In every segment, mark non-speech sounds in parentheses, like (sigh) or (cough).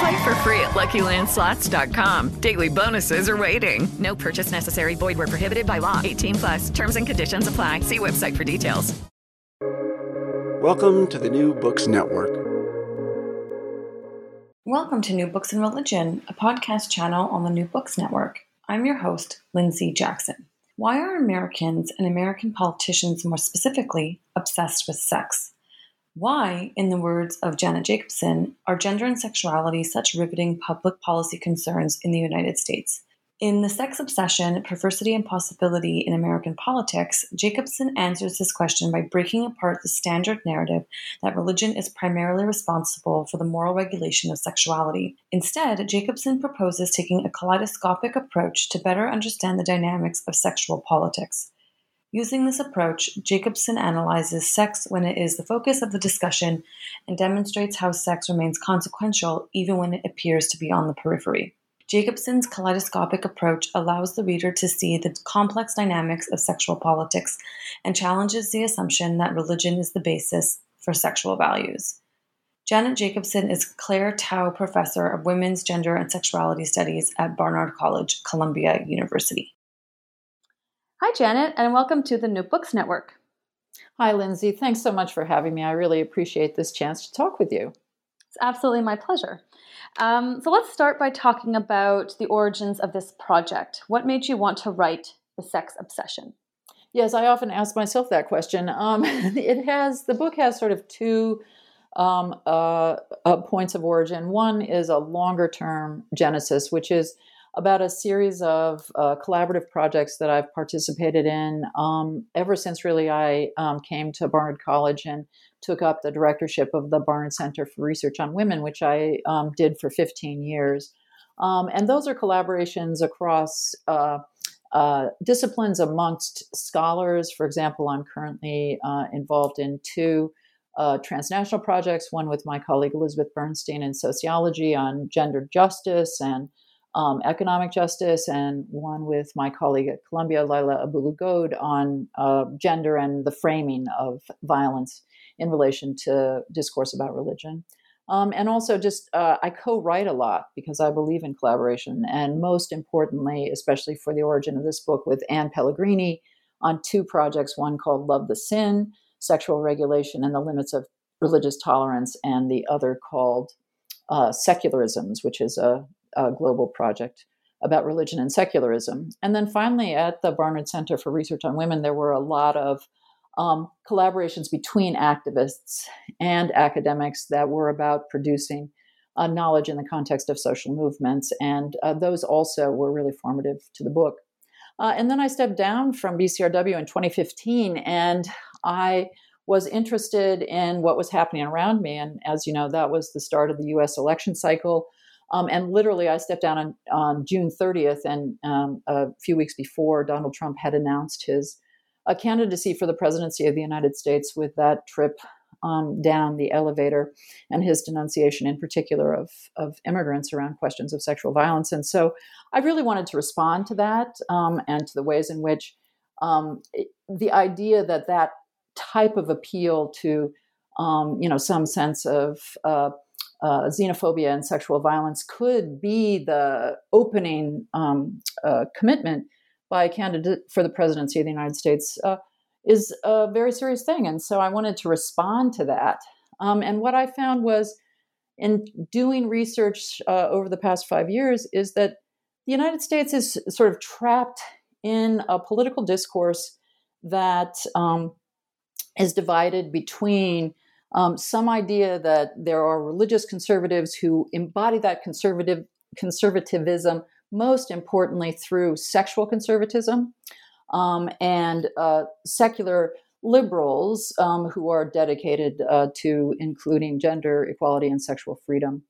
Play for free at LuckyLandSlots.com. Daily bonuses are waiting. No purchase necessary. Void where prohibited by law. 18 plus. Terms and conditions apply. See website for details. Welcome to the New Books Network. Welcome to New Books and Religion, a podcast channel on the New Books Network. I'm your host, Lindsay Jackson. Why are Americans and American politicians more specifically obsessed with sex? Why, in the words of Janet Jakobsen, are gender and sexuality such riveting public policy concerns in the United States? In The Sex Obsession Perversity and Possibility in American Politics, Jakobsen answers this question by breaking apart the standard narrative that religion is primarily responsible for the moral regulation of sexuality. Instead, Jakobsen proposes taking a kaleidoscopic approach to better understand the dynamics of sexual politics. Using this approach, Jakobsen analyzes sex when it is the focus of the discussion and demonstrates how sex remains consequential even when it appears to be on the periphery. Jakobsen's kaleidoscopic approach allows the reader to see the complex dynamics of sexual politics and challenges the assumption that religion is the basis for sexual values. Janet Jakobsen is Claire Tow Professor of Women's Gender and Sexuality Studies at Barnard College, Columbia University. Hi, Janet, and welcome to the New Books Network. Hi, Lindsay. Thanks so much for having me. I really appreciate this chance to talk with you. It's absolutely my pleasure. Um, so let's start by talking about the origins of this project. What made you want to write The Sex Obsession? Yes, I often ask myself that question. Um, (laughs) it has the book has sort of two um, uh, uh, points of origin. One is a longer term genesis, which is about a series of uh, collaborative projects that I've participated in um, ever since really I um, came to Barnard College and took up the directorship of the Barnard Center for Research on Women, which I um, did for 15 years. Um, and those are collaborations across uh, uh, disciplines amongst scholars. For example, I'm currently uh, involved in two uh, transnational projects, one with my colleague Elizabeth Bernstein in sociology on gender justice and um, economic justice, and one with my colleague at Columbia, Lila Abu-Lughod, on uh, gender and the framing of violence in relation to discourse about religion. Um, and also, just uh, I co write a lot because I believe in collaboration. And most importantly, especially for the origin of this book, with Ann Pellegrini on two projects one called Love the Sin, Sexual Regulation and the Limits of Religious Tolerance, and the other called uh, Secularisms, which is a, a global project about religion and secularism. And then finally, at the Barnard Center for Research on Women, there were a lot of um, collaborations between activists and academics that were about producing uh, knowledge in the context of social movements. And uh, those also were really formative to the book. Uh, and then I stepped down from BCRW in 2015 and I was interested in what was happening around me. And as you know, that was the start of the US election cycle. Um, and literally, I stepped down on, on June 30th, and um, a few weeks before Donald Trump had announced his a candidacy for the presidency of the United States with that trip um, down the elevator and his denunciation, in particular, of, of immigrants around questions of sexual violence. And so I really wanted to respond to that um, and to the ways in which um, it, the idea that that type of appeal to, um, you know, some sense of uh, uh, xenophobia and sexual violence could be the opening um, uh, commitment by a candidate for the presidency of the United States uh, is a very serious thing. And so I wanted to respond to that. Um, and what I found was in doing research uh, over the past five years is that the United States is sort of trapped in a political discourse that um, is divided between um, some idea that there are religious conservatives who embody that conservative conservatism most importantly through sexual conservatism um, and uh, secular liberals um, who are dedicated uh, to including gender equality and sexual freedom.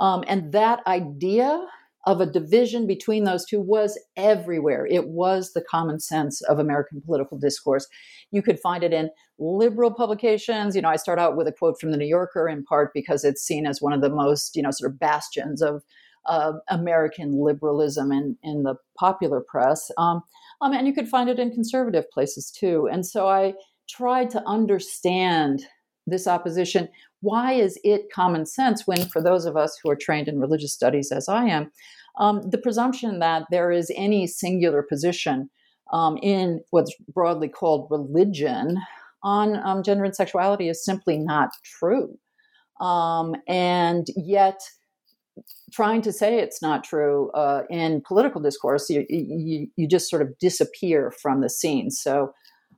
Um, and that idea of a division between those two was everywhere. It was the common sense of American political discourse. You could find it in liberal publications. You know, I start out with a quote from the New Yorker in part because it's seen as one of the most, you know, sort of bastions of uh, American liberalism in, in the popular press. Um, um, and you could find it in conservative places too. And so I tried to understand this opposition why is it common sense when, for those of us who are trained in religious studies, as I am, um, the presumption that there is any singular position um, in what's broadly called religion on um, gender and sexuality is simply not true. Um, and yet, trying to say it's not true uh, in political discourse, you, you, you, just sort of disappear from the scene. So,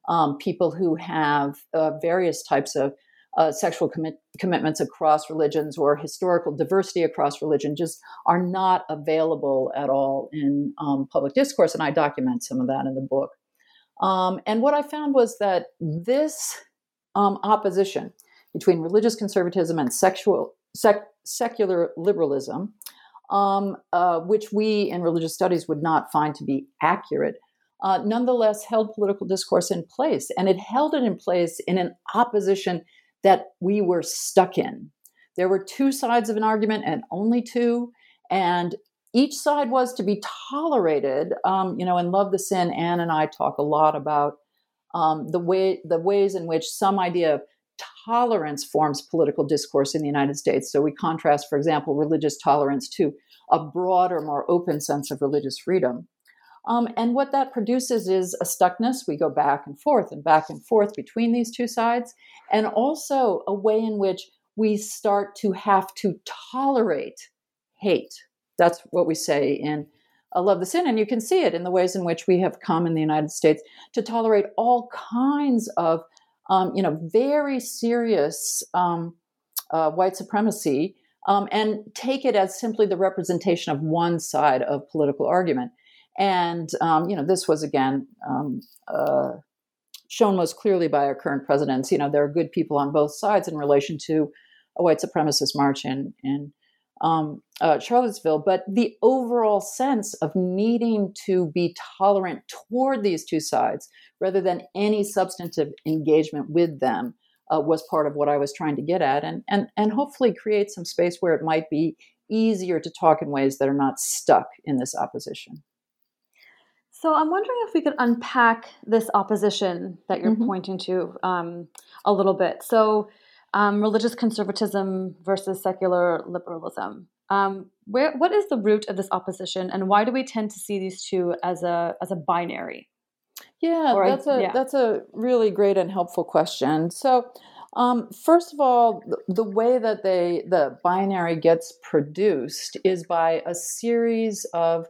um, people who have uh, various types of uh, sexual commit- commitments across religions or historical diversity across religion just are not available at all in um, public discourse. And I document some of that in the book. Um, and what I found was that this um, opposition between religious conservatism and sexual, sec- secular liberalism, um, uh, which we in religious studies would not find to be accurate, uh, nonetheless held political discourse in place. And it held it in place in an opposition that we were stuck in. There were two sides of an argument and only two, and each side was to be tolerated. Um, you know, in Love the Sin, Ann and I talk a lot about um, the way the ways in which some idea of tolerance forms political discourse in the United States. So we contrast, for example, religious tolerance to a broader, more open sense of religious freedom. Um, and what that produces is a stuckness. We go back and forth and back and forth between these two sides, and also a way in which we start to have to tolerate hate. That's what we say in I Love the Sin. And you can see it in the ways in which we have come in the United States to tolerate all kinds of, um, you know, very serious um, uh, white supremacy um, and take it as simply the representation of one side of political argument. And, um, you know, this was again um, uh, shown most clearly by our current presidents. You know, there are good people on both sides in relation to a white supremacist march in, in um, uh, Charlottesville, but the overall sense of needing to be tolerant toward these two sides rather than any substantive engagement with them uh, was part of what I was trying to get at, and and and hopefully create some space where it might be easier to talk in ways that are not stuck in this opposition. So I'm wondering if we could unpack this opposition that you're mm-hmm. pointing to um, a little bit. So, um, religious conservatism versus secular liberalism. Um, where what is the root of this opposition, and why do we tend to see these two as a as a binary? Yeah, or that's a, a yeah. that's a really great and helpful question. So. Um, first of all, the, the way that they the binary gets produced is by a series of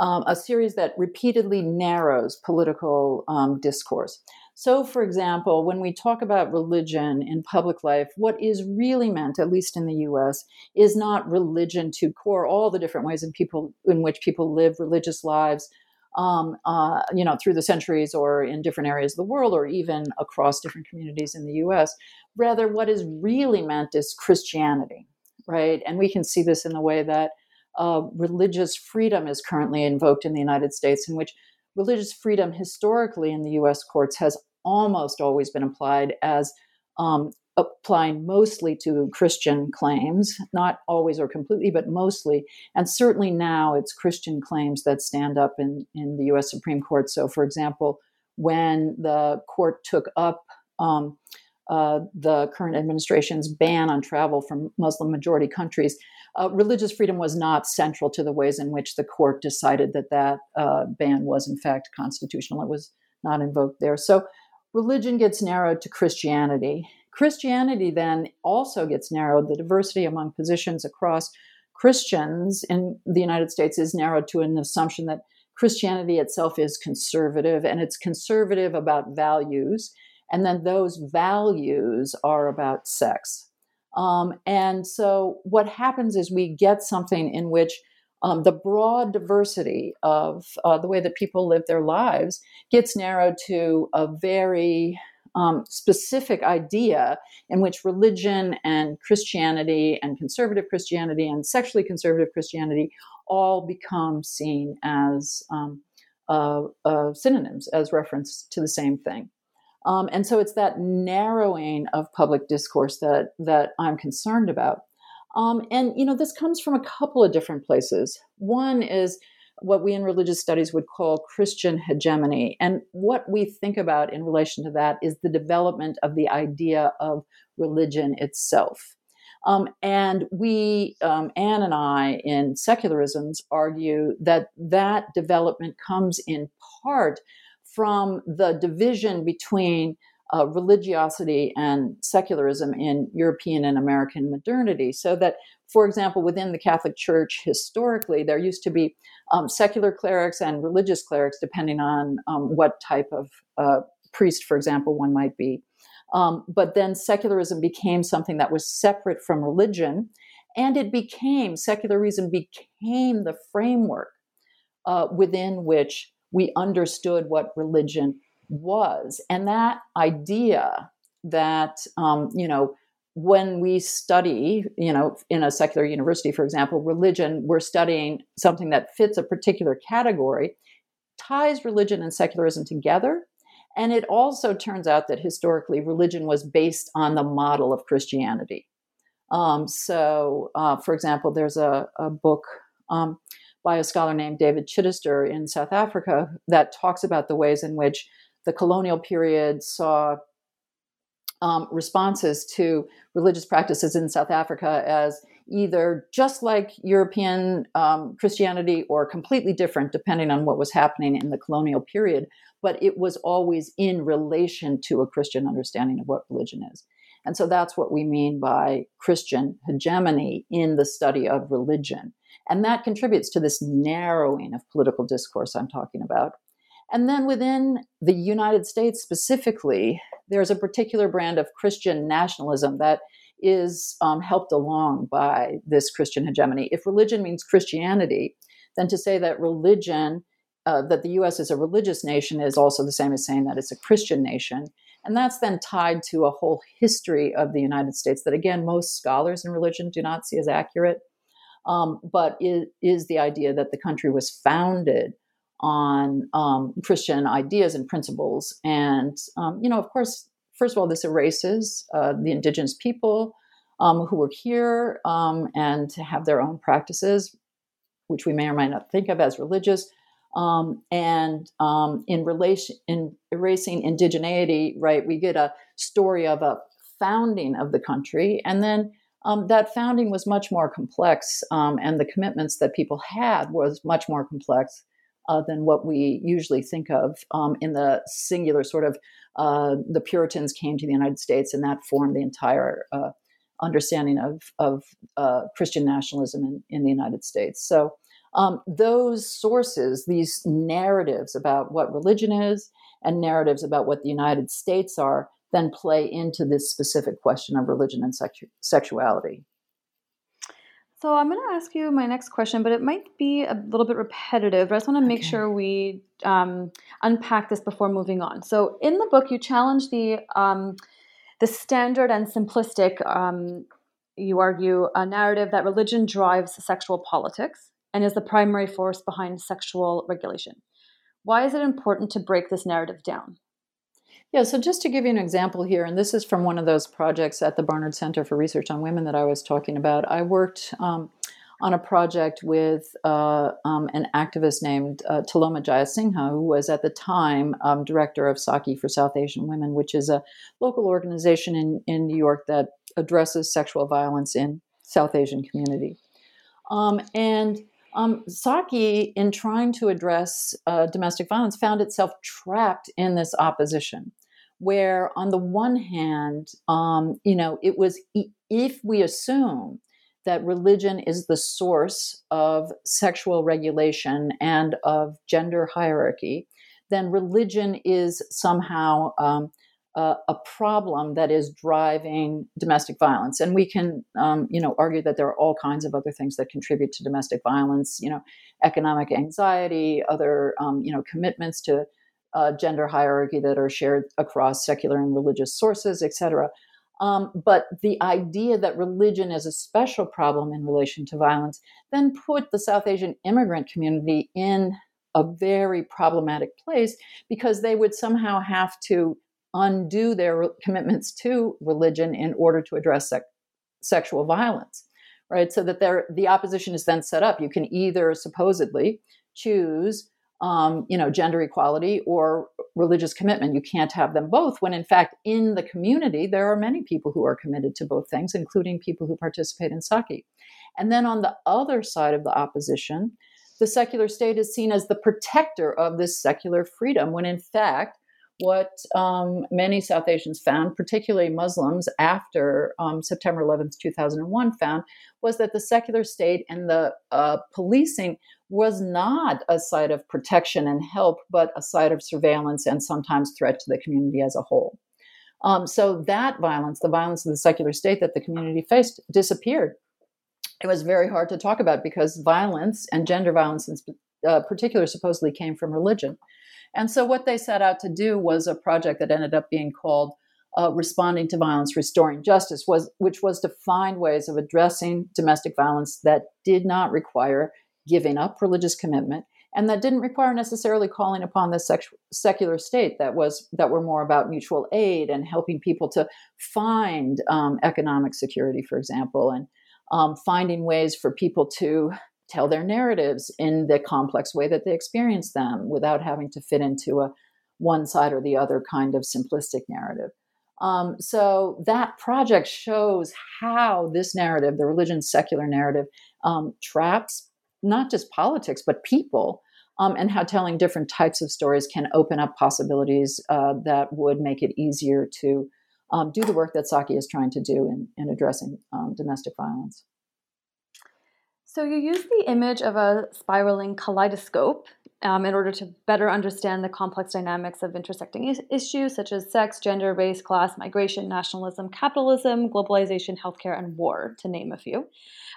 um, a series that repeatedly narrows political um, discourse. So, for example, when we talk about religion in public life, what is really meant, at least in the U.S., is not religion to core all the different ways in people in which people live religious lives, um, uh, you know, through the centuries or in different areas of the world, or even across different communities in the U.S. Rather, what is really meant is Christianity, right? And we can see this in the way that uh, religious freedom is currently invoked in the United States, in which religious freedom historically in the US courts has almost always been applied as um, applying mostly to Christian claims, not always or completely, but mostly. And certainly now it's Christian claims that stand up in, in the US Supreme Court. So, for example, when the court took up um, uh, the current administration's ban on travel from Muslim majority countries, uh, religious freedom was not central to the ways in which the court decided that that uh, ban was in fact constitutional. It was not invoked there. So religion gets narrowed to Christianity. Christianity then also gets narrowed. The diversity among positions across Christians in the United States is narrowed to an assumption that Christianity itself is conservative and it's conservative about values. And then those values are about sex. Um, and so what happens is we get something in which um, the broad diversity of uh, the way that people live their lives gets narrowed to a very um, specific idea in which religion and Christianity and conservative Christianity and sexually conservative Christianity all become seen as um, uh, uh, synonyms, as reference to the same thing. Um, and so it's that narrowing of public discourse that that I'm concerned about. Um, and you know, this comes from a couple of different places. One is what we in religious studies would call Christian hegemony. And what we think about in relation to that is the development of the idea of religion itself. Um, and we, um, Ann and I, in secularisms, argue that that development comes in part from the division between uh, religiosity and secularism in European and American modernity. So that, for example, within the Catholic Church historically, there used to be um, secular clerics and religious clerics, depending on um, what type of uh, priest, for example, one might be. Um, but then secularism became something that was separate from religion, and it became, secularism became the framework uh, within which we understood what religion was. And that idea that, um, you know, when we study, you know, in a secular university, for example, religion, we're studying something that fits a particular category, ties religion and secularism together. And it also turns out that historically, religion was based on the model of Christianity. Um, so, uh, for example, there's a, a book um, by a scholar named David Chidester in South Africa that talks about the ways in which the colonial period saw um, responses to religious practices in South Africa as either just like European um, Christianity or completely different, depending on what was happening in the colonial period. But it was always in relation to a Christian understanding of what religion is. And so that's what we mean by Christian hegemony in the study of religion. And that contributes to this narrowing of political discourse I'm talking about. And then within the United States specifically, there's a particular brand of Christian nationalism that is um, helped along by this Christian hegemony. If religion means Christianity, then to say that religion, uh, that the US is a religious nation, is also the same as saying that it's a Christian nation. And that's then tied to a whole history of the United States that, again, most scholars in religion do not see as accurate. Um, but it is the idea that the country was founded on um, Christian ideas and principles. And, um, you know, of course, first of all, this erases uh, the indigenous people um, who were here um, and have their own practices, which we may or may not think of as religious. Um, and um, in relation in erasing indigeneity, right, we get a story of a founding of the country, and then um, that founding was much more complex, um, and the commitments that people had was much more complex uh, than what we usually think of um, in the singular sort of uh, the Puritans came to the United States and that formed the entire uh, understanding of, of uh, Christian nationalism in, in, the United States. So um, those sources, these narratives about what religion is and narratives about what the United States are, then play into this specific question of religion and sexu- sexuality. So I'm going to ask you my next question, but it might be a little bit repetitive. But I just want to make okay. sure we um, unpack this before moving on. So in the book, you challenge the um, the standard and simplistic. Um, you argue a narrative that religion drives sexual politics and is the primary force behind sexual regulation. Why is it important to break this narrative down? Yeah, so just to give you an example here, and this is from one of those projects at the Barnard Center for Research on Women that I was talking about, I worked um, on a project with uh, um, an activist named uh, Tiloma Jayasinghe, who was at the time um, director of Sakhi for South Asian Women, which is a local organization in, in New York that addresses sexual violence in South Asian community. Um, and um, Sakhi, in trying to address uh, domestic violence, found itself trapped in this opposition, where on the one hand, um, you know, it was if we assume that religion is the source of sexual regulation and of gender hierarchy, then religion is somehow um, a, a, problem that is driving domestic violence. And we can, um, you know, argue that there are all kinds of other things that contribute to domestic violence. You know, economic anxiety, other, um, you know, commitments to uh, gender hierarchy that are shared across secular and religious sources, et cetera. Um, but the idea that religion is a special problem in relation to violence then put the South Asian immigrant community in a very problematic place because they would somehow have to undo their commitments to religion in order to address sec- sexual violence right so that the opposition is then set up you can either supposedly choose um, you know, gender equality or religious commitment. You can't have them both. When in fact, in the community, there are many people who are committed to both things, including people who participate in Sakhi. And then on the other side of the opposition, the secular state is seen as the protector of this secular freedom, when in fact, what um, many South Asians found, particularly Muslims, after um, September 11th, 2001, found was that the secular state and the uh, policing was not a site of protection and help, but a site of surveillance and sometimes threat to the community as a whole. Um, so that violence, the violence of the secular state that the community faced, disappeared. It was very hard to talk about because violence and gender violence in uh, particular supposedly came from religion. And so what they set out to do was a project that ended up being called uh, responding to violence, restoring justice, was which was to find ways of addressing domestic violence that did not require giving up religious commitment and that didn't require necessarily calling upon the sec- secular state that was that were more about mutual aid and helping people to find um, economic security for example and um, finding ways for people to tell their narratives in the complex way that they experience them without having to fit into a one side or the other kind of simplistic narrative um, so that project shows how this narrative the religion secular narrative um, traps not just politics, but people, um, and how telling different types of stories can open up possibilities uh, that would make it easier to um, do the work that Sakhi is trying to do in, in addressing um, domestic violence. So, you use the image of a spiraling kaleidoscope um, in order to better understand the complex dynamics of intersecting is- issues such as sex, gender, race, class, migration, nationalism, capitalism, globalization, healthcare, and war, to name a few.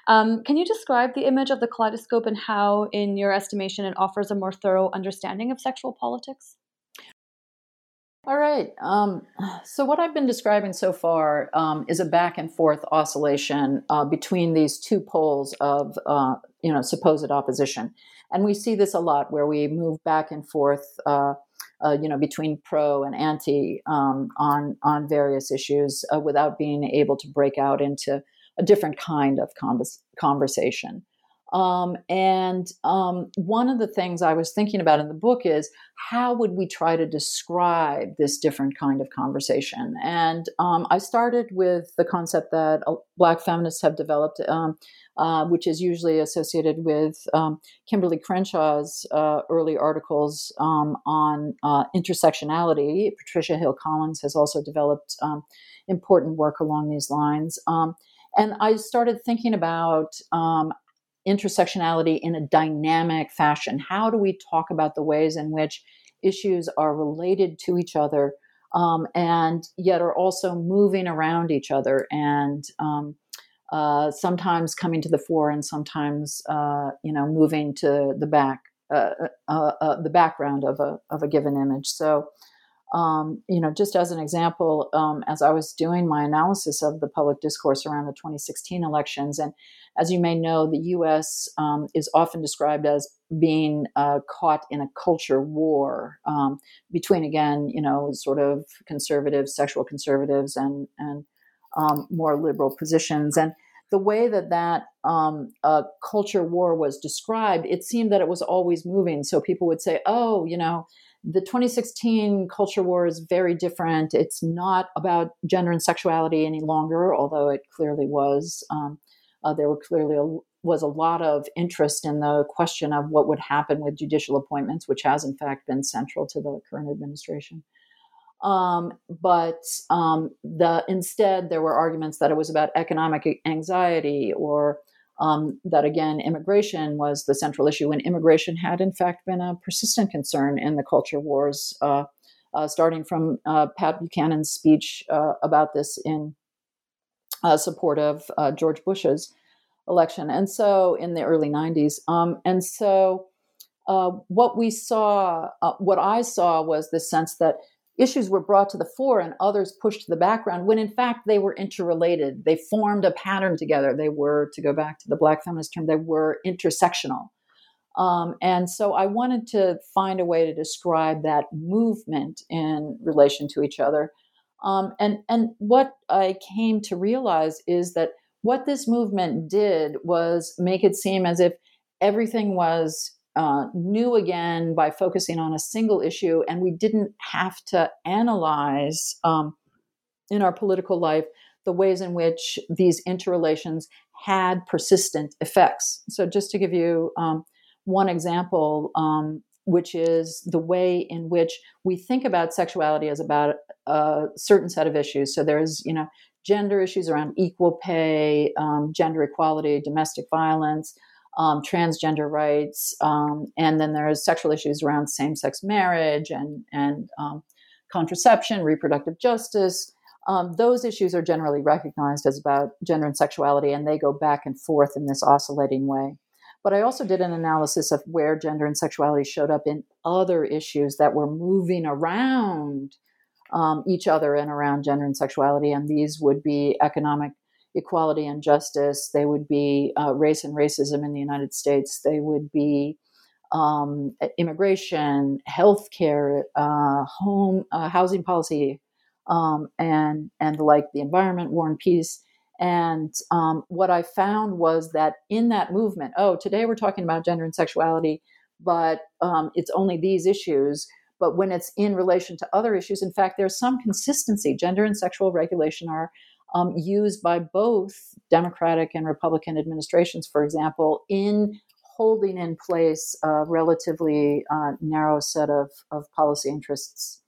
Um, can you describe the image of the kaleidoscope and how, in your estimation, it offers a more thorough understanding of sexual politics? All right. Um, so, what I've been describing so far um, is a back and forth oscillation uh, between these two poles of, uh, you know, supposed opposition, and we see this a lot where we move back and forth, uh, uh you know, between pro and anti um, on on various issues uh, without being able to break out into a different kind of convers- conversation. Um, and um, one of the things I was thinking about in the book is how would we try to describe this different kind of conversation? And um, I started with the concept that uh, Black feminists have developed, um, uh, which is usually associated with um, Kimberlé Crenshaw's uh, early articles um, on uh, intersectionality. Patricia Hill Collins has also developed important work along these lines. And I started thinking about um, intersectionality in a dynamic fashion. How do we talk about the ways in which issues are related to each other um, and yet are also moving around each other and um, uh, sometimes coming to the fore and sometimes uh, you know moving to the back uh, uh, uh the background of a of a given image. So um, you know, just as an example, um, as I was doing my analysis of the public discourse around the 2016 elections, and as you may know, the U.S. Um, is often described as being uh, caught in a culture war um, between, again, you know, sort of conservatives, sexual conservatives, and and um, more liberal positions, and the way that that um, uh, culture war was described, it seemed that it was always moving. So people would say, "Oh, you know." The 2016 culture war is very different. It's not about gender and sexuality any longer, although it clearly was. Um, uh, there were clearly a, was a lot of interest in the question of what would happen with judicial appointments, which has in fact been central to the current administration. Um, but um, the instead there were arguments that it was about economic anxiety or um, that again immigration was the central issue and immigration had in fact been a persistent concern in the culture wars uh, uh, starting from uh, pat buchanan's speech uh, about this in uh, support of uh, george bush's election. And so in the early 90s um, and so what we saw what i saw was the sense that issues were brought to the fore and others pushed to the background when in fact they were interrelated. They formed a pattern together. They were, to go back to the Black feminist term, they were intersectional. Um, and so I wanted to find a way to describe that movement in relation to each other. Um, and, and what I came to realize is that what this movement did was make it seem as if everything was uh, new again by focusing on a single issue, and we didn't have to analyze um, in our political life the ways in which these interrelations had persistent effects. So, just to give you um, one example, um, which is the way in which we think about sexuality as about a certain set of issues. So, there's, you know, gender issues around equal pay, um, gender equality, domestic violence um, transgender rights, um, and then there's sexual issues around same-sex marriage and and um, contraception, reproductive justice. Um, those issues are generally recognized as about gender and sexuality, and they go back and forth in this oscillating way. But I also did an analysis of where gender and sexuality showed up in other issues that were moving around um, each other and around gender and sexuality, and these would be economic equality and justice. They would be uh, race and racism in the United States. They would be um, immigration, healthcare, uh, home, uh, housing policy, um, and and like the environment, war and peace. And um, what I found was that in that movement, oh, today we're talking about gender and sexuality, but um, it's only these issues. But when it's in relation to other issues, in fact, there's some consistency. Gender and sexual regulation are um, used by both Democratic and Republican administrations, for example, in holding in place a relatively uh, narrow set of, of policy interests.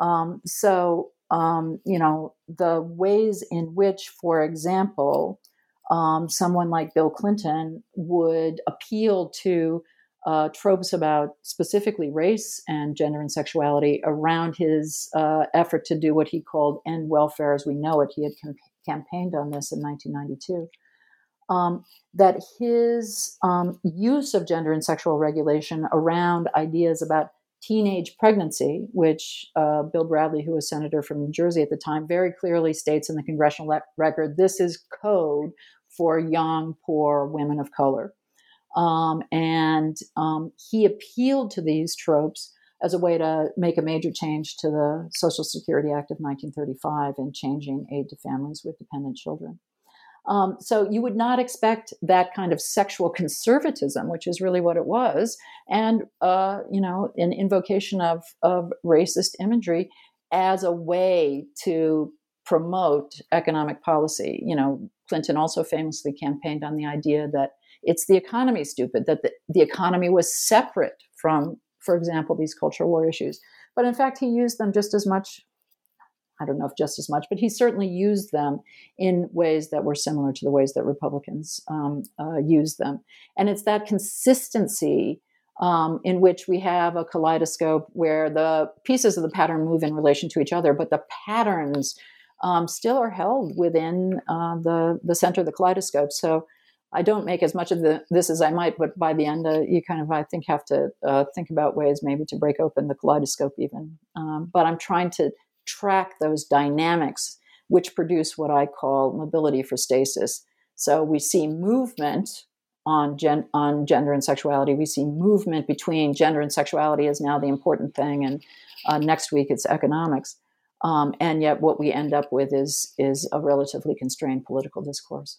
Um, so, um, you know, the ways in which, for example, um, someone like Bill Clinton would appeal to uh, tropes about specifically race and gender and sexuality around his uh, effort to do what he called end welfare as we know it. He had com- campaigned on this in 1992. Um, that his um, use of gender and sexual regulation around ideas about teenage pregnancy, which uh, Bill Bradley, who was senator from New Jersey at the time, very clearly states in the congressional le- record this is code for young, poor women of color. Um, and um, he appealed to these tropes as a way to make a major change to the Social Security Act of 1935 and changing aid to families with dependent children. Um, so you would not expect that kind of sexual (laughs) conservatism, which is really what it was, and uh, you know, an invocation of of racist imagery as a way to promote economic policy. You know, Clinton also famously campaigned on the idea that it's the economy stupid, that the, the economy was separate from, for example, these cultural war issues. But in fact, he used them just as much. I don't know if just as much, but he certainly used them in ways that were similar to the ways that Republicans um, uh, used them. And it's that consistency um, in which we have a kaleidoscope where the pieces of the pattern move in relation to each other, but the patterns um, still are held within uh, the the center of the kaleidoscope. So I don't make as much of the, this as I might, but by the end, uh, you kind of, I think, have to uh, think about ways maybe to break open the kaleidoscope even. Um, but I'm trying to track those dynamics which produce what I call mobility for stasis. So we see movement on, gen- on gender and sexuality. We see movement between gender and sexuality is now the important thing, and uh, next week it's economics. Um, and yet, what we end up with is is a relatively constrained political discourse.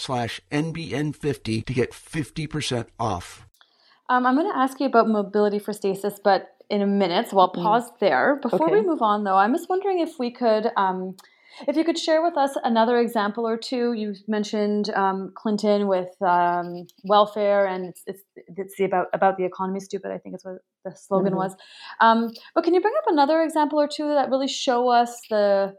slash NBN50 to get 50% off. Um, I'm going to ask you about mobility for stasis, but in a minute, so I'll mm. pause there. Before okay. we move on, though, I'm just wondering if we could, um, if you could share with us another example or two. You mentioned um, Clinton with um, welfare, and it's, it's, it's the about about the economy, stupid. I think it's what the slogan mm-hmm. was. Um, but can you bring up another example or two that really show us the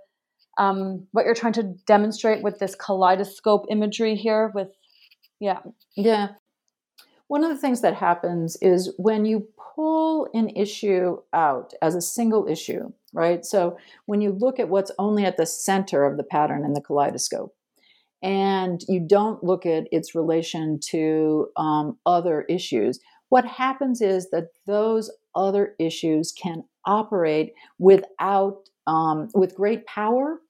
um, what you're trying to demonstrate with this kaleidoscope imagery here with yeah. Yeah. One of the things that happens is when you pull an issue out as a single issue right? So when you look at what's only at the center of the pattern in the kaleidoscope and you don't look at its relation to um, other issues what happens is that those other issues can operate without um, with great power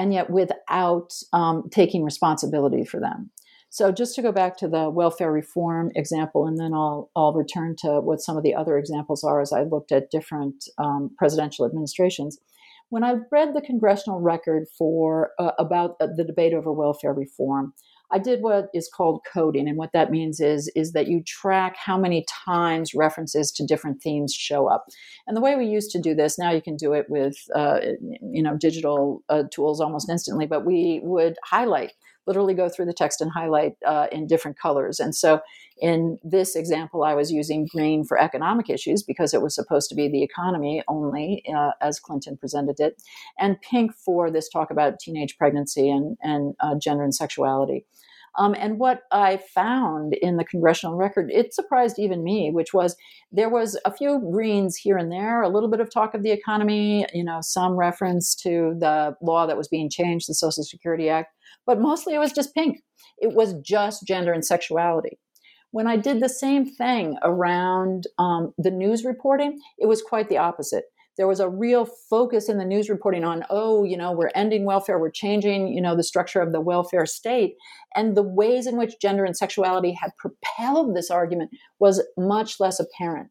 and yet without um, taking responsibility for them. So just to go back to the welfare reform example, and then I'll I'll return to what some of the other examples are as I looked at different um, presidential administrations. When I read the congressional record for uh, about uh, the debate over welfare reform, I did what is called coding, and what that means is is that you track how many times references to different themes show up. And the way we used to do this, now you can do it with uh, you know digital uh, tools almost instantly. But we would highlight, literally go through the text and highlight uh, in different colors. And so in this example, I was using green for economic issues because it was supposed to be the economy only, uh, as Clinton presented it, and pink for this talk about teenage pregnancy and and uh, gender and sexuality. Um, and what I found in the congressional record, it surprised even me, which was there was a few greens here and there, a little bit of talk of the economy, you know, some reference to the law that was being changed, the Social Security Act, but mostly it was just pink. It was just gender and sexuality. When I did the same thing around um, the news reporting, it was quite the opposite there was a real focus in the news reporting on oh you know we're ending welfare we're changing you know the structure of the welfare state and the ways in which gender and sexuality had propelled this argument was much less apparent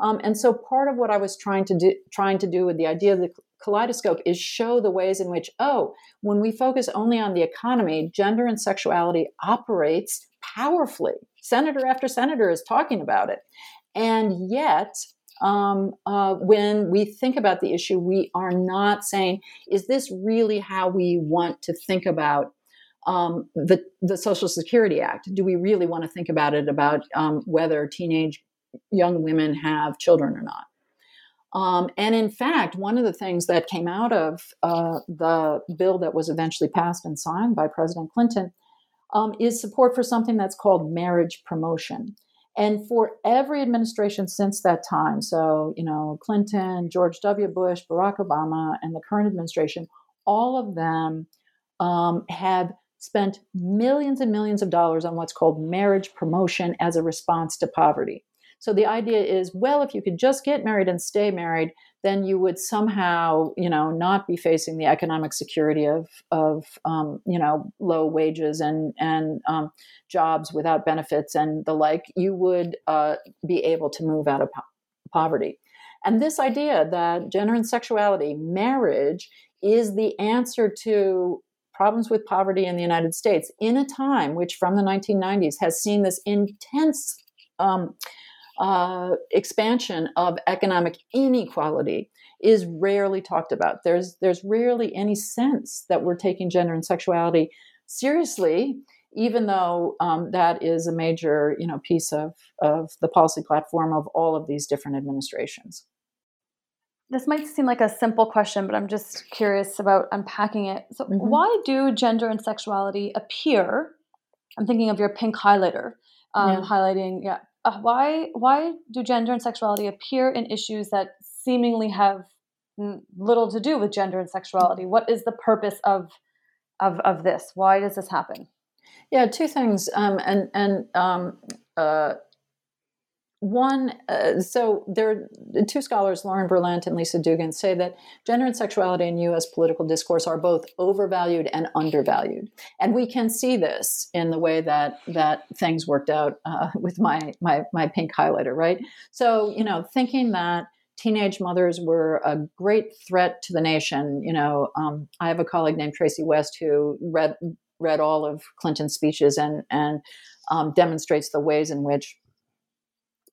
um, and so part of what i was trying to do trying to do with the idea of the kaleidoscope is show the ways in which oh when we focus only on the economy gender and sexuality operates powerfully senator after senator is talking about it and yet um, uh, when we think about the issue, we are not saying, is this really how we want to think about um, the, the Social Security Act? Do we really want to think about it about um, whether teenage young women have children or not? Um, and in fact, one of the things that came out of uh, the bill that was eventually passed and signed by President Clinton um, is support for something that's called marriage promotion. And for every administration since that time, so, you know, Clinton, George W. Bush, Barack Obama, and the current administration, all of them um, have spent millions and millions of dollars on what's called marriage promotion as a response to poverty. So the idea is, well, if you could just get married and stay married, then you would somehow, you know, not be facing the economic security of of um, you know low wages and and um, jobs without benefits and the like. You would uh, be able to move out of po- poverty. And this idea that gender and sexuality, marriage, is the answer to problems with poverty in the United States in a time which, from the 1990s, has seen this intense um, uh, expansion of economic inequality is rarely talked about. There's there's rarely any sense that we're taking gender and sexuality seriously even though um, that is a major you know piece of of the policy platform of all of these different administrations. This might seem like a simple question, but I'm just curious about unpacking it. So, mm-hmm. why do gender and sexuality appear? I'm thinking of your pink highlighter, um, yeah. highlighting. Yeah, uh, why why do gender and sexuality appear in issues that seemingly have little to do with gender and sexuality? What is the purpose of of of this? Why does this happen? Yeah, two things, um, and and um, uh, one, uh, so there are two scholars, Lauren Berlant and Lisa Duggan, say that gender and sexuality in U.S. political discourse are both overvalued and undervalued, and we can see this in the way that that things worked out uh, (laughs) with my my my pink highlighter, right? So you know, thinking that teenage mothers were a great threat to the nation. You know, um, I have a colleague named Traci West who read read all of Clinton's speeches and and um, demonstrates the ways in which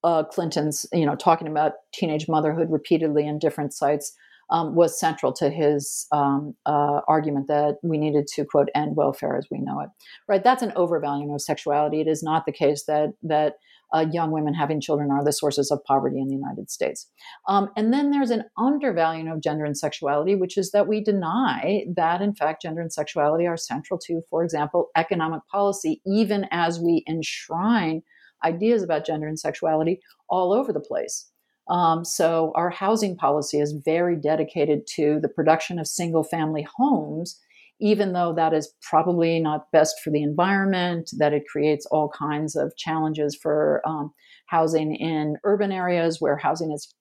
uh, Clinton's, you know, talking about teenage motherhood repeatedly in different sites um, was central to his um, uh, argument that we needed to quote end welfare as we know it. Right, that's an overvaluing of sexuality. It is not the case that that uh, young women having children are the sources of poverty in the United States. Um, and then there's an undervaluing of gender and sexuality, which is that we deny that, in fact, gender and sexuality are central to, for example, economic policy, even as we enshrine ideas about gender and sexuality all over the place. Um, so, our housing policy is very dedicated to the production of single family homes, even though that is probably not best for the environment, that it creates all kinds of challenges for um, housing in urban areas where housing is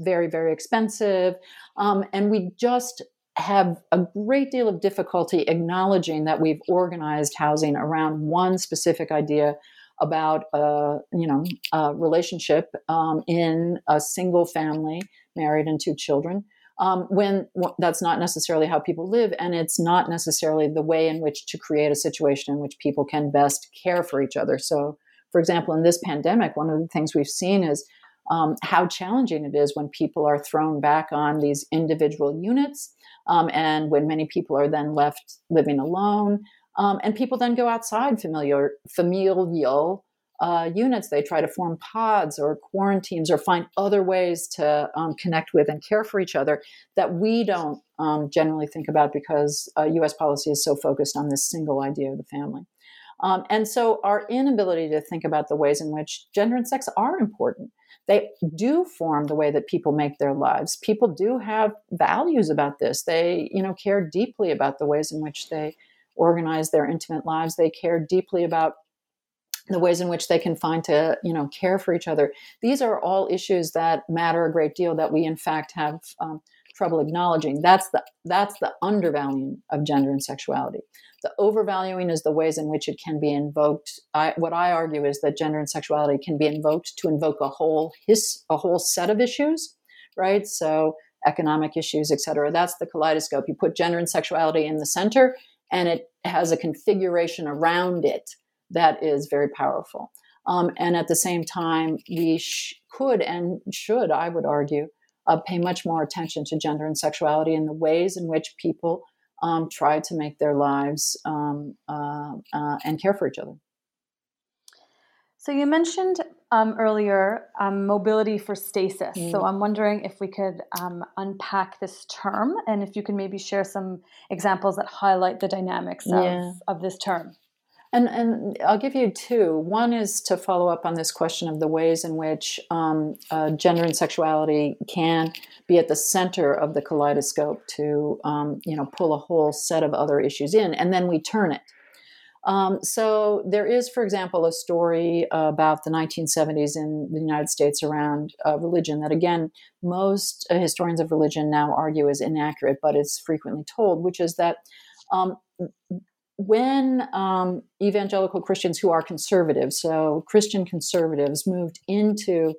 very, very expensive. Um, and we just have a great deal of difficulty acknowledging that we've organized housing around one specific idea about a you know a relationship um, in a single family, married and two children. Um, when that's not necessarily how people live, and it's not necessarily the way in which to create a situation in which people can best care for each other. So, for example, in this pandemic, one of the things we've seen is um, how challenging it is when people are thrown back on these individual units, um, and when many people are then left living alone. Um, and people then go outside familiar, familial uh, units. They try to form pods or quarantines or find other ways to um, connect with and care for each other that we don't um, generally think about because uh, US policy is so focused on this single idea of the family. Um, and so our inability to think about the ways in which gender and sex are important. They do form the way that people make their lives. People do have values about this. They, you know, care deeply about the ways in which they organize their intimate lives. They care deeply about the ways in which they can find to you know care for each other. These are all issues that matter a great deal that we in fact have um, trouble acknowledging. That's the that's the undervaluing of gender and sexuality. The overvaluing is the ways in which it can be invoked. I, what i argue is that gender and sexuality can be invoked to invoke a whole his a whole set of issues right? So economic issues et cetera. That's the kaleidoscope. You put gender and sexuality in the center and it has a configuration around it that is very powerful. Um, and at the same time, we sh- could and should, I would argue, uh, pay much more attention to gender and sexuality and the ways in which people um, try to make their lives um, uh, uh, and care for each other. So you mentioned um, earlier um, mobility for stasis. Mm. So I'm wondering if we could um, unpack this term and if you can maybe share some examples that highlight the dynamics of, yeah. of this term. And, and I'll give you two. One is to follow up on this question of the ways in which um, uh, gender and sexuality can be at the center of the kaleidoscope to, um, you know, pull a whole set of other issues in, and then we turn it. Um, so there is, for example, a story about the 1970s in the United States around uh, religion that, again, most uh, historians of religion now argue is inaccurate, but it's frequently told, which is that um, when um, evangelical Christians who are conservative, so Christian conservatives, moved into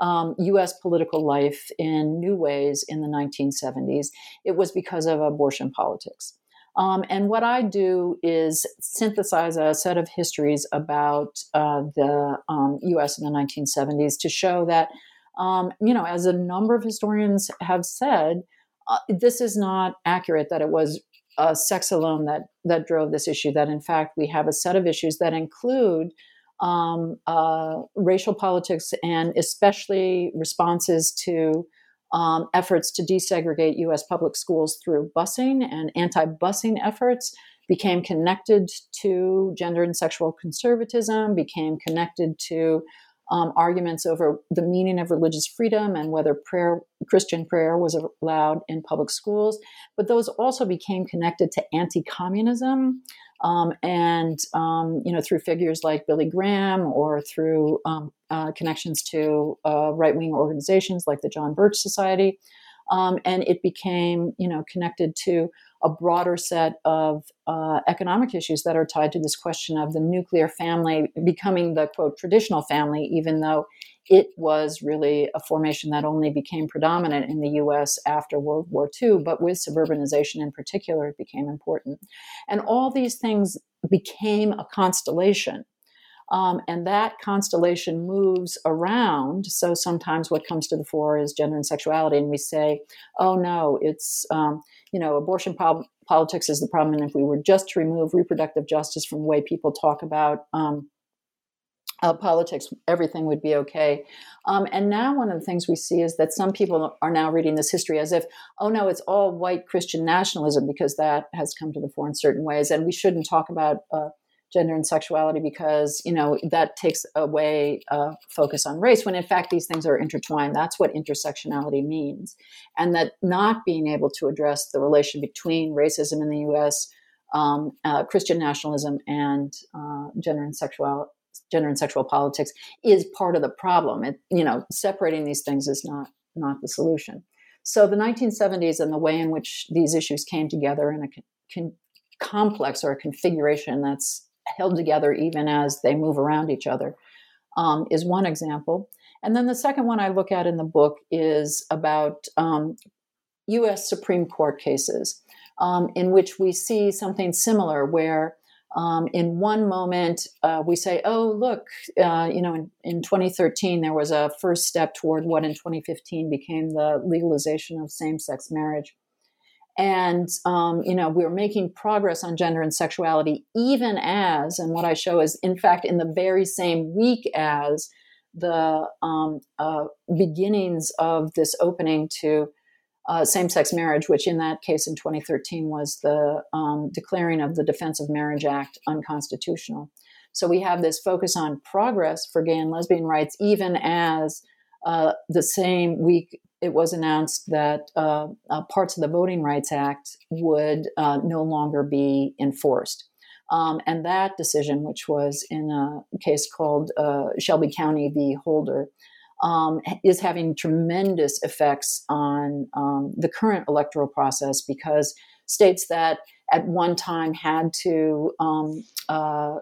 um, US political life in new ways in the 1970s, it was because of abortion politics. Um, and what I do is synthesize a set of histories about uh, the um, US in the 1970s to show that, um, you know, as a number of historians have said, uh, this is not accurate that it was uh, sex alone that that drove this issue. That in fact we have a set of issues that include um, uh, racial politics and especially responses to um, efforts to desegregate U.S. public schools through busing and anti-busing efforts became connected to gender and sexual conservatism, became connected to um, arguments over the meaning of religious freedom and whether prayer, Christian prayer was allowed in public schools. But those also became connected to anti-communism, um, and um, you know through figures like Billy Graham or through um, uh, connections to uh, right-wing organizations like the John Birch Society, um, and it became you know connected to a broader set of uh, economic issues that are tied to this question of the nuclear family becoming the quote traditional family, even though it was really a formation that only became predominant in the US after World War II, but with suburbanization in particular, it became important. And all these things became a constellation. Um, and that constellation moves around. So sometimes what comes to the fore is gender and sexuality, and we say, "Oh no, it's um, you know, abortion pol- politics is the problem." And if we were just to remove reproductive justice from the way people talk about um, uh, politics, everything would be okay. Um, and now, one of the things we see is that some people are now reading this history as if, oh no, it's all white Christian nationalism because that has come to the fore in certain ways, and we shouldn't talk about uh, gender and sexuality because you know that takes away uh, focus on race. When in fact these things are intertwined. That's what intersectionality means, and that not being able to address the relation between racism in the U.S. Um, uh, Christian nationalism and uh, gender and sexuality gender and sexual politics is part of the problem. It, you know, separating these things is not not the solution. So the 1970s and the way in which these issues came together in a con- complex or a configuration that's held together even as they move around each other um, is one example. And then the second one I look at in the book is about um, U.S. Supreme Court cases um, in which we see something similar where um, in one moment, uh, we say, oh, look, uh, you know, in, in, 2013, there was a first step toward what in 2015 became the legalization of same sex marriage. And, um, you know, we're making progress on gender and sexuality, even as, and what I show is, in fact, in the very same week as the um, uh, beginnings of this opening to uh, same sex marriage, which in that case in 2013 was the um, declaring of the Defense of Marriage Act unconstitutional. So we have this focus on progress for gay and lesbian rights, even as uh, the same week it was announced that uh, uh parts of the Voting Rights Act would uh, no longer be enforced. Um, and that decision, which was in a case called uh, Shelby County v. Holder, um, is having tremendous effects on um, the current electoral process because states that at one time had to um, uh,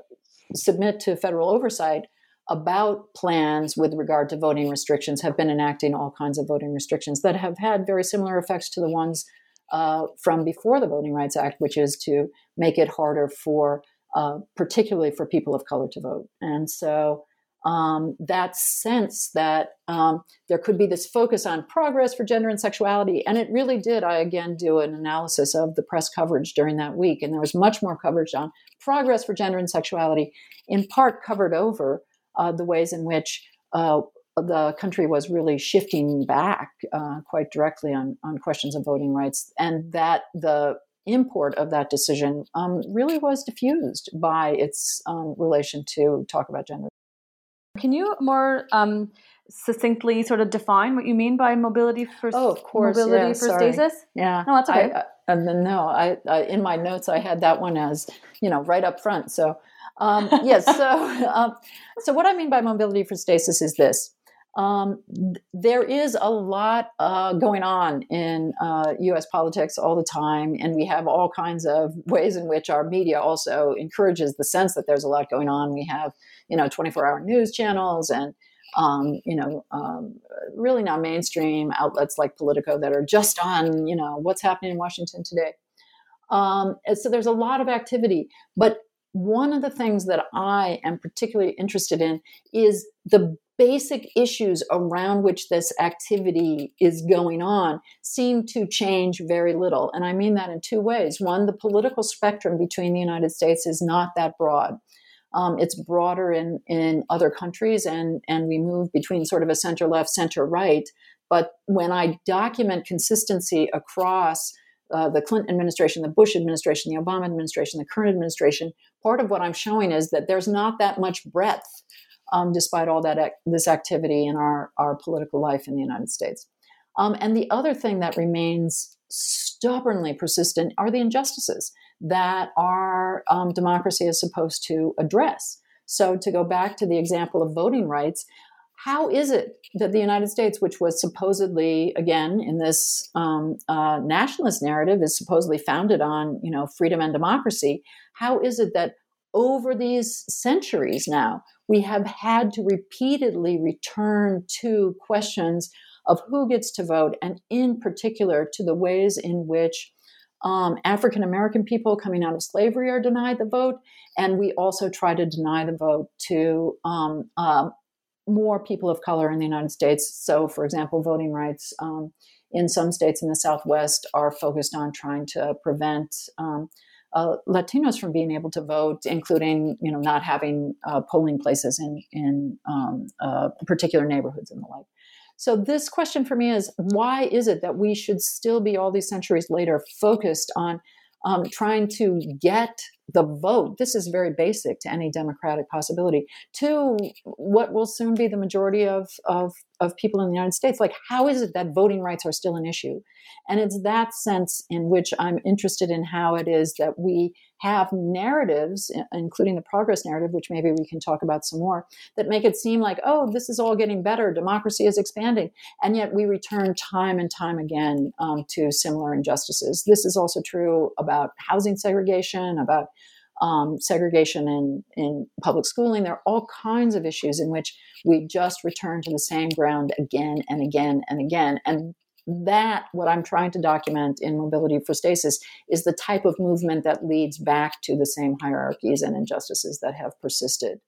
submit to federal oversight about plans with regard to voting restrictions have been enacting all kinds of voting restrictions that have had very similar effects to the ones uh, from before the Voting Rights Act, which is to make it harder for, uh, particularly for people of color to vote. And so um, that sense that um, there could be this focus on progress for gender and sexuality. And it really did. I again do an analysis of the press coverage during that week, and there was much more coverage on progress for gender and sexuality, in part covered over uh, the ways in which uh, the country was really shifting back uh, quite directly on, on questions of voting rights, and that the import of that decision um, really was diffused by its um, relation to talk about gender can you more um, succinctly sort of define what you mean by mobility for oh, of course, mobility yeah, for sorry. stasis? Yeah, no, that's okay. I, I, no, I, I, in my notes I had that one as you know right up front. So um, yes, so (laughs) um, so what I mean by mobility for stasis is this. Um, there is a lot uh, going on in uh, U.S. politics all the time, and we have all kinds of ways in which our media also encourages the sense that there's a lot going on. We have you know 24 hour news channels and um, you know um, really now mainstream outlets like politico that are just on you know what's happening in washington today um, so there's a lot of activity but one of the things that i am particularly interested in is the basic issues around which this activity is going on seem to change very little. And I mean that in two ways. One, the political spectrum between the United States is not that broad. Um, it's broader in, in other countries, and, and we move between sort of a center left, center right. But when I document consistency across uh, the Clinton administration, the Bush administration, the Obama administration, the current administration, part of what I'm showing is that there's not that much breadth, um, despite all that ac- this activity in our, our political life in the United States. Um, and the other thing that remains stubbornly persistent are the injustices that our um, democracy is supposed to address. So, to go back to the example of voting rights, how is it that the United States, which was supposedly, again, in this um, uh, nationalist narrative, is supposedly founded on, you know, freedom and democracy, how is it that over these centuries now we have had to repeatedly return to questions of who gets to vote, and in particular to the ways in which um, African American people coming out of slavery are denied the vote, and we also try to deny the vote to um, uh, more people of color in the United States. So, for example, voting rights um, in some states in the Southwest are focused on trying to prevent um, uh, Latinos from being able to vote, including you know not having uh, polling places in in um, uh, particular neighborhoods and the like. So this question for me is why is it that we should still be all these centuries later focused on um, trying to get the vote. This is very basic to any democratic possibility. To what will soon be the majority of, of, of people in the United States. Like, how is it that voting rights are still an issue? And it's that sense in which I'm interested in how it is that we have narratives, including the progress narrative, which maybe we can talk about some more, that make it seem like, oh, this is all getting better, democracy is expanding. And yet we return time and time again um, to similar injustices. This is also true about housing segregation, about um, segregation in, in public schooling. There are all kinds of issues in which we just return to the same ground again and again and again. And that, what I'm trying to document in Mobility for Stasis, is the type of movement that leads back to the same hierarchies and injustices that have persisted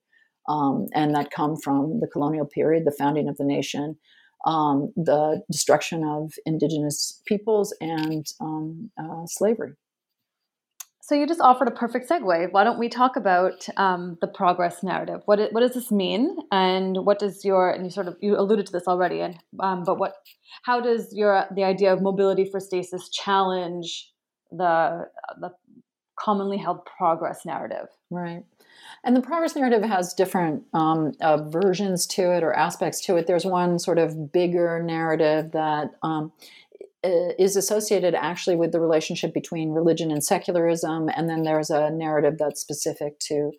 um, and that come from the colonial period, the founding of the nation. Um, the destruction of indigenous peoples and um, uh, slavery. So you just offered a perfect segue. Why don't we talk about um, the progress narrative? What does this mean, and what does your and you sort of you alluded to this already, and um, but what how does your the idea of mobility for stasis challenge the the commonly held progress narrative? Right. And the progress narrative has different um, uh, versions to it or aspects to it. There's one sort of bigger narrative that um, is associated actually with the relationship between religion and secularism, and then there's a narrative that's specific to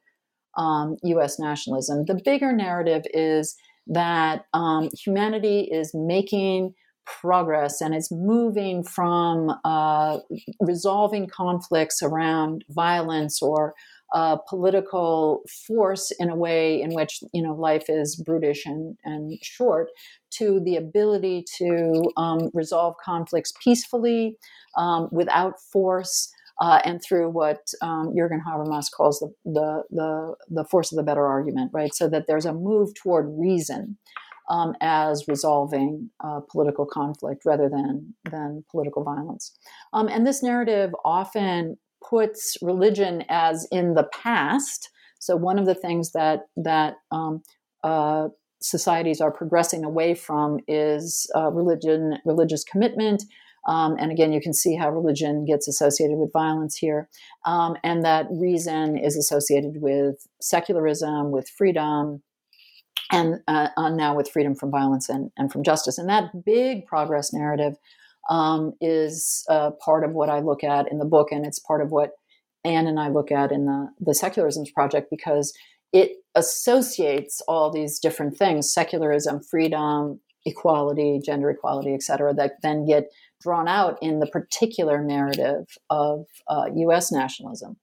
um, U.S. nationalism. The bigger narrative is that um, humanity is making progress and is moving from uh, resolving conflicts around violence or uh, political force in a way in which you know life is brutish and, and short to the ability to um, resolve conflicts peacefully um, without force uh, and through what um, Jürgen Habermas calls the, the, the, the, force of the better argument, right? So that there's a move toward reason um, as resolving uh, political conflict rather than, than political violence. Um, and this narrative often puts religion as in the past. So one of the things that that um, uh, societies are progressing away from is uh, religion, religious commitment. Um, and again, you can see how religion gets associated with violence here. Um, and that reason is associated with secularism, with freedom, and uh, uh, now with freedom from violence and, and from justice. And that big progress narrative um, is uh, part of what I look at in the book, and it's part of what Ann and I look at in the, the Secularisms Project because it associates all these different things secularism, freedom, equality, gender equality, et cetera, that then get drawn out in the particular narrative of uh, US nationalism.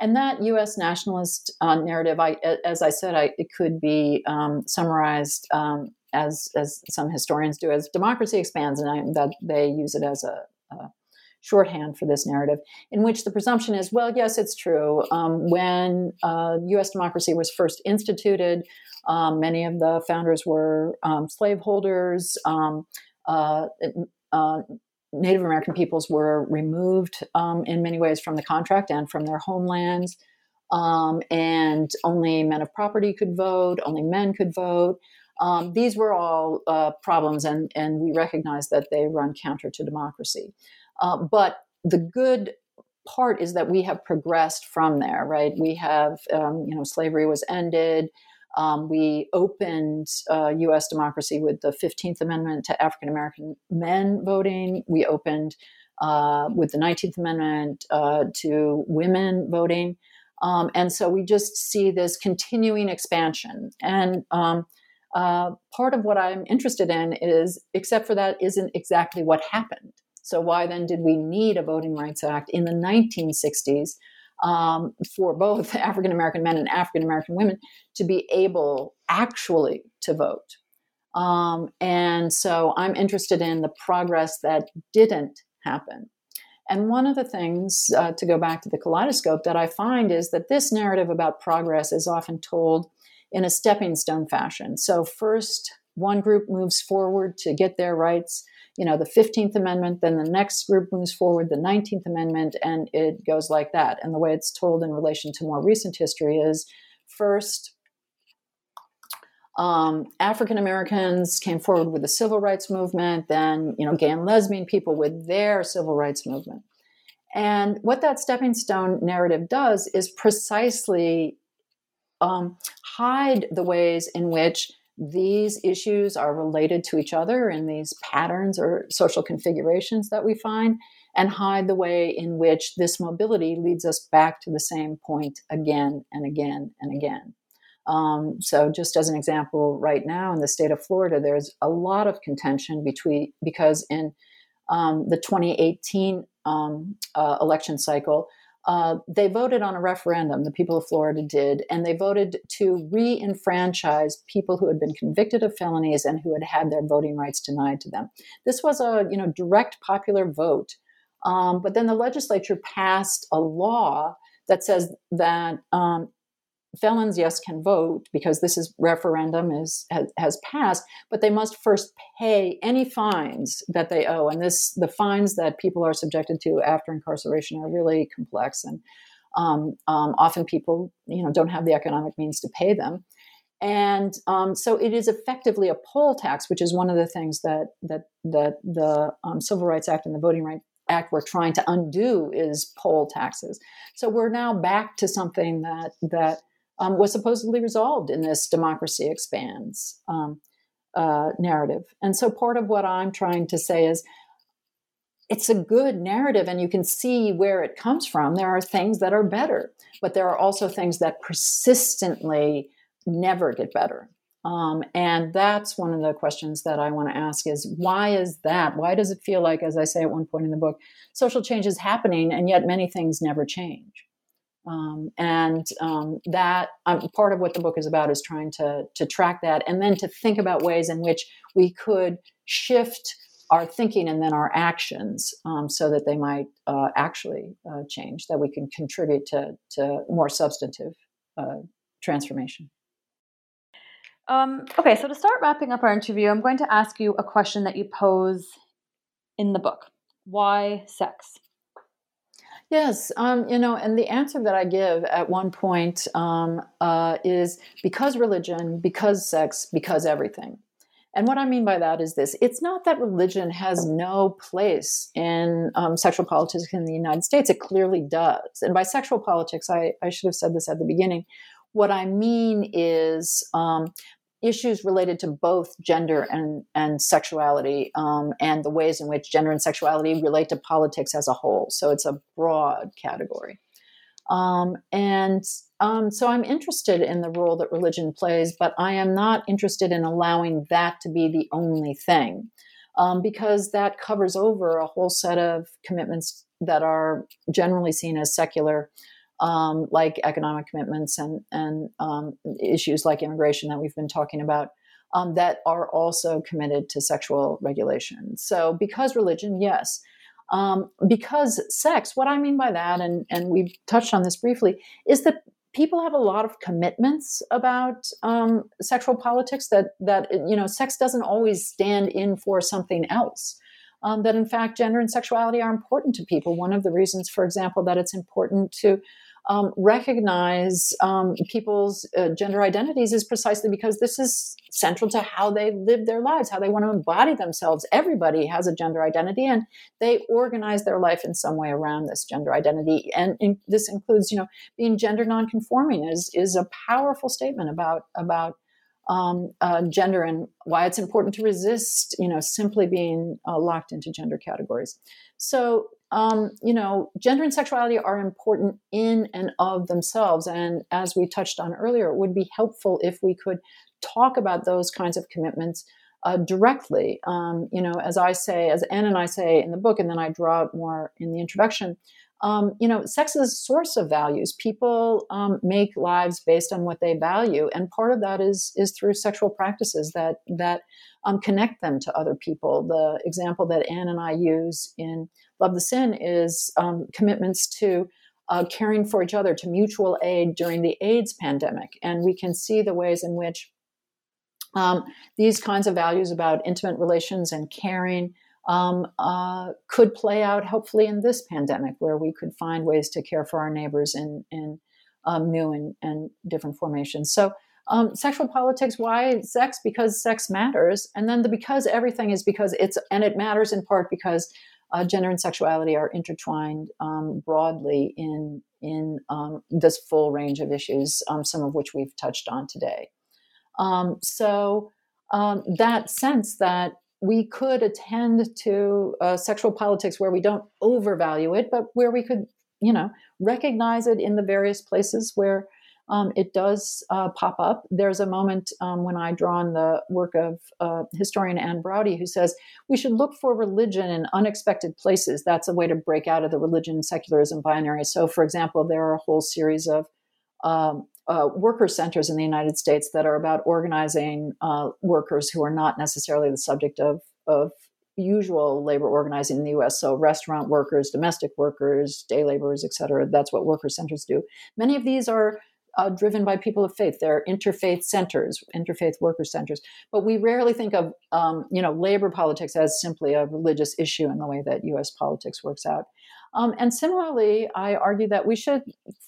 And that U.S. nationalist uh, narrative, I, as I said, I, it could be um, summarized um, as, as some historians do, as democracy expands, and I, that they use it as a, a shorthand for this narrative, in which the presumption is, well, yes, it's true. Um, when uh, U.S. democracy was first instituted, um, many of the founders were um, slaveholders. Um, uh, uh, Native American peoples were removed um, in many ways from the contract and from their homelands. Um, and only men of property could vote, only men could vote. Um, these were all uh, problems, and, and we recognize that they run counter to democracy. Uh, but the good part is that we have progressed from there, right? We have, um, you know, slavery was ended. Um, we opened uh, U.S. democracy with the 15th Amendment to African American men voting. We opened uh, with the 19th Amendment uh, to women voting. Um, and so we just see this continuing expansion. And um, uh, part of what I'm interested in is, except for that, isn't exactly what happened. So, why then did we need a Voting Rights Act in the 1960s um, for both (laughs) African American men and African American women to be able actually to vote. Um, and so I'm interested in the progress that didn't happen. And one of the things, uh, to go back to the kaleidoscope, that I find is that this narrative about progress is often told in a stepping stone fashion. So, first, one group moves forward to get their rights, you know, the 15th Amendment, then the next group moves forward, the 19th Amendment, and it goes like that. And the way it's told in relation to more recent history is first, um, African Americans came forward with the civil rights movement, then, you know, gay and lesbian people with their civil rights movement. And what that stepping stone narrative does is precisely um, hide the ways in which these issues are related to each other in these patterns or social configurations that we find, and hide the way in which this mobility leads us back to the same point again and again and again. Um, so, just as an example, right now in the state of Florida, there's a lot of contention between because in um, the 2018 um, uh, election cycle, uh, they voted on a referendum, the people of Florida did, and they voted to re enfranchise people who had been convicted of felonies and who had had their voting rights denied to them. This was a you know direct popular vote. Um, but then the legislature passed a law that says that um, felons yes can vote because this is referendum is has, has, passed but they must first pay any fines that they owe and this the fines that people are subjected to after incarceration are really complex and um, um, often people you know don't have the economic means to pay them. And um, so it is effectively a poll tax which is one of the things that that that the um, civil rights act and the voting rights act we're trying to undo is poll taxes. So we're now back to something that that um, was supposedly resolved in this democracy expands um, uh, narrative. And so part of what I'm trying to say is it's a good narrative and you can see where it comes from. There are things that are better, but there are also things that persistently never get better. Um, and that's one of the questions that I want to ask is why is that? Why does it feel like, as I say at one point in the book, social change is happening and yet many things never change? Um, and um, that um, part of what the book is about is trying to to track that, and then to think about ways in which we could shift our thinking and then our actions um, so that they might uh, actually uh, change, that we can contribute to to more substantive uh, transformation. Um, okay, so to start wrapping up our interview, I'm going to ask you a question that you pose in the book: Why sex? Yes, um, you know, and the answer that I give at one point um, uh, is because religion, because sex, because everything. And what I mean by that is this it's not that religion has no place in um, sexual politics in the United States, it clearly does. And by sexual politics, I, I should have said this at the beginning. What I mean is um, issues related to both gender and, and sexuality um, and the ways in which gender and sexuality relate to politics as a whole. So it's a broad category. Um, and um, so I'm interested in the role that religion plays, but I am not interested in allowing that to be the only thing um, because that covers over a whole set of commitments that are generally seen as secular um, like economic commitments and and um, issues like immigration that we've been talking about um, that are also committed to sexual regulation. So, because religion, yes. Um, because sex, what I mean by that, and, and we've touched on this briefly, is that people have a lot of commitments about um, sexual politics that that you know sex doesn't always stand in for something else um, that in fact gender and sexuality are important to people one of the reasons for example that it's important to um, recognize um, people's uh, gender identities is precisely because this is central to how they live their lives, how they want to embody themselves. Everybody has a gender identity, and they organize their life in some way around this gender identity. And in, this includes, you know, being gender nonconforming is is a powerful statement about about um, uh, gender and why it's important to resist, you know, simply being uh, locked into gender categories. So um, you know, gender and sexuality are important in and of themselves. And as we touched on earlier, it would be helpful if we could talk about those kinds of commitments uh, directly. Um, you know, as I say, as Ann and I say in the book, and then I draw it more in the introduction. Um, you know, sex is a source of values. People um, make lives based on what they value, and part of that is is through sexual practices that that um, connect them to other people. The example that Ann and I use in Love the Sin is um, commitments to uh, caring for each other, to mutual aid during the AIDS pandemic. And we can see the ways in which um, these kinds of values about intimate relations and caring um, uh, could play out hopefully in this pandemic, where we could find ways to care for our neighbors in, in um, new and, and different formations. So, um, sexual politics, why sex? Because sex matters. And then the because everything is because it's, and it matters in part because uh, gender and sexuality are intertwined um, broadly in in um, this full range of issues, um, some of which we've touched on today. Um, so um, that sense that we could attend to uh, sexual politics where we don't overvalue it, but where we could, you know, recognize it in the various places where um, it does uh, pop up. There's a moment um, when I draw on the work of uh, historian Ann Braude, who says we should look for religion in unexpected places. That's a way to break out of the religion secularism binary. So, for example, there are a whole series of um, uh, worker centers in the United States that are about organizing uh, workers who are not necessarily the subject of, of usual labor organizing in the US. So, restaurant workers, domestic workers, day laborers, et cetera. That's what worker centers do. Many of these are uh, driven by people of faith. They're interfaith centers, interfaith worker centers. But we rarely think of, um, you know, labor politics as simply a religious issue in the way that U.S. politics works out. Um, and similarly, I argue that we should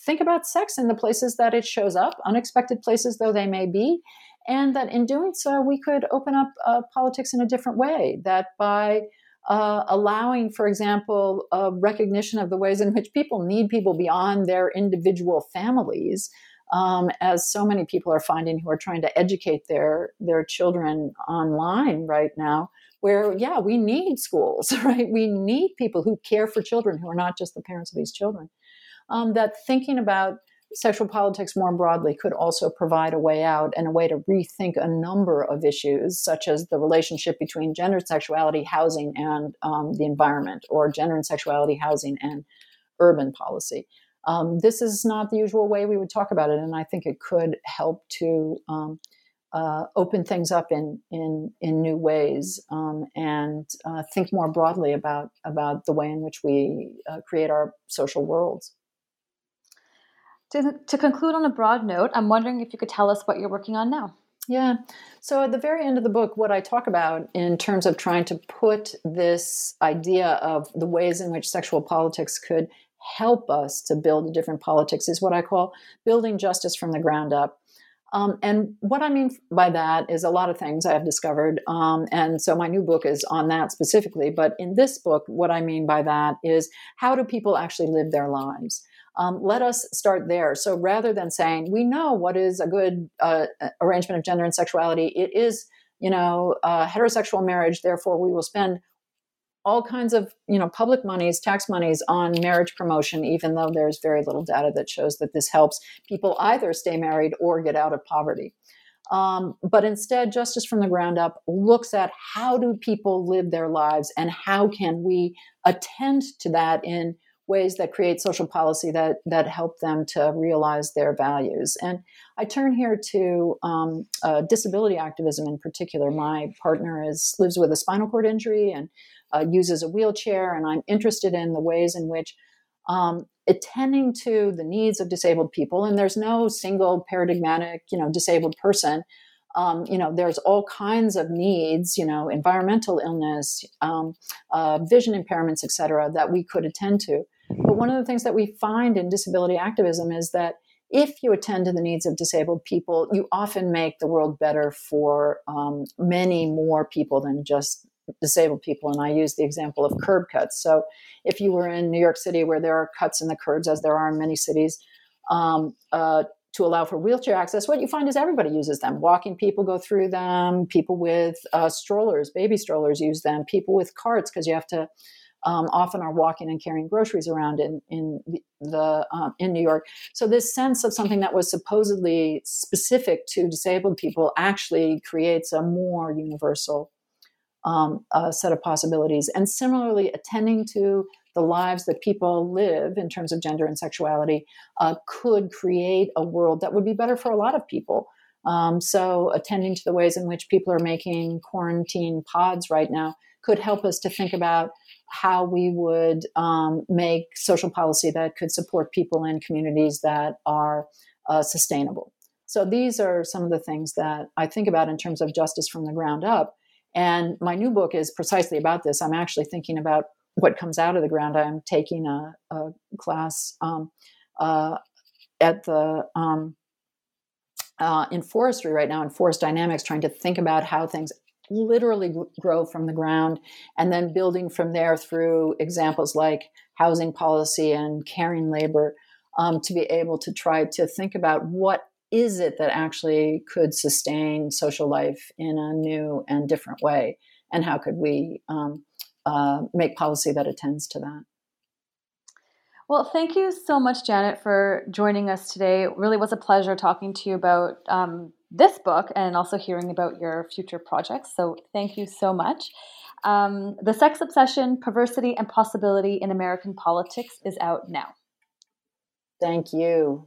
think about sex in the places that it shows up, unexpected places though they may be, and that in doing so, we could open up uh, politics in a different way. That by uh, allowing, for example, a recognition of the ways in which people need people beyond their individual families um, as so many people are finding who are trying to educate their their children online right now where yeah we need schools (laughs) right we need people who care for children who are not just the parents of these children um, that thinking about sexual politics more broadly could also provide a way out and a way to rethink a number of issues, such as the relationship between gender and sexuality, housing, and um, the environment, or gender and sexuality, housing, and urban policy. Um, this is not the usual way we would talk about it, and I think it could help to um, uh, open things up in in in new ways um, and uh, think more broadly about about the way in which we uh, create our social worlds. To, to conclude on a broad note, I'm wondering if you could tell us what you're working on now. Yeah. So at the very end of the book, what I talk about in terms of trying to put this idea of the ways in which sexual politics could help us to build a different politics is what I call building justice from the ground up. Um, and what I mean by that is a lot of things I have discovered. Um, and so my new book is on that specifically. But in this book, what I mean by that is how do people actually live their lives? Um, let us start there. So rather than saying, we know what is a good uh, arrangement of gender and sexuality, it is, you know, uh, heterosexual marriage, therefore we will spend all kinds of you know public monies tax monies on marriage promotion even though there's very little data that shows that this helps people either stay married or get out of poverty um, but instead justice from the ground up looks at how do people live their lives and how can we attend to that in ways that create social policy that that help them to realize their values. And I turn here to um, uh, disability activism in particular. My partner is lives with a spinal cord injury and uh, uses a wheelchair, and I'm interested in the ways in which um, attending to the needs of disabled people, and there's no single paradigmatic, you know, disabled person. Um, you know, there's all kinds of needs, you know, environmental illness, um, uh, vision impairments, et cetera, that we could attend to. But one of the things that we find in disability activism is that if you attend to the needs of disabled people, you often make the world better for um, many more people than just disabled people. And I use the example of curb cuts. So if you were in New York City where there are cuts in the curbs, as there are in many cities, um, uh, to allow for wheelchair access, what you find is everybody uses them. Walking people go through them, people with uh, strollers, baby strollers use them, people with carts, because you have to um, often are walking and carrying groceries around in in the um, in New York. So this sense of something that was supposedly specific to disabled people actually creates a more universal um, uh, set of possibilities. And similarly, attending to the lives that people live in terms of gender and sexuality uh, could create a world that would be better for a lot of people. Um, so, attending to the ways in which people are making quarantine pods right now could help us to think about how we would um, make social policy that could support people in communities that are uh, sustainable. So these are some of the things that I think about in terms of justice from the ground up. And my new book is precisely about this. I'm actually thinking about what comes out of the ground. I'm taking a, a class um, uh, at the um, uh, in forestry right now in forest dynamics, trying to think about how things literally grow from the ground and then building from there through examples like housing policy and caring labor um, to be able to try to think about what is it that actually could sustain social life in a new and different way and how could we um, uh, make policy that attends to that well, thank you so much, Janet, for joining us today. It really was a pleasure talking to you about um, this book and also hearing about your future projects. So thank you so much. Um, the Sex Obsession, Perversity, and Possibility in American Politics is out now. Thank you.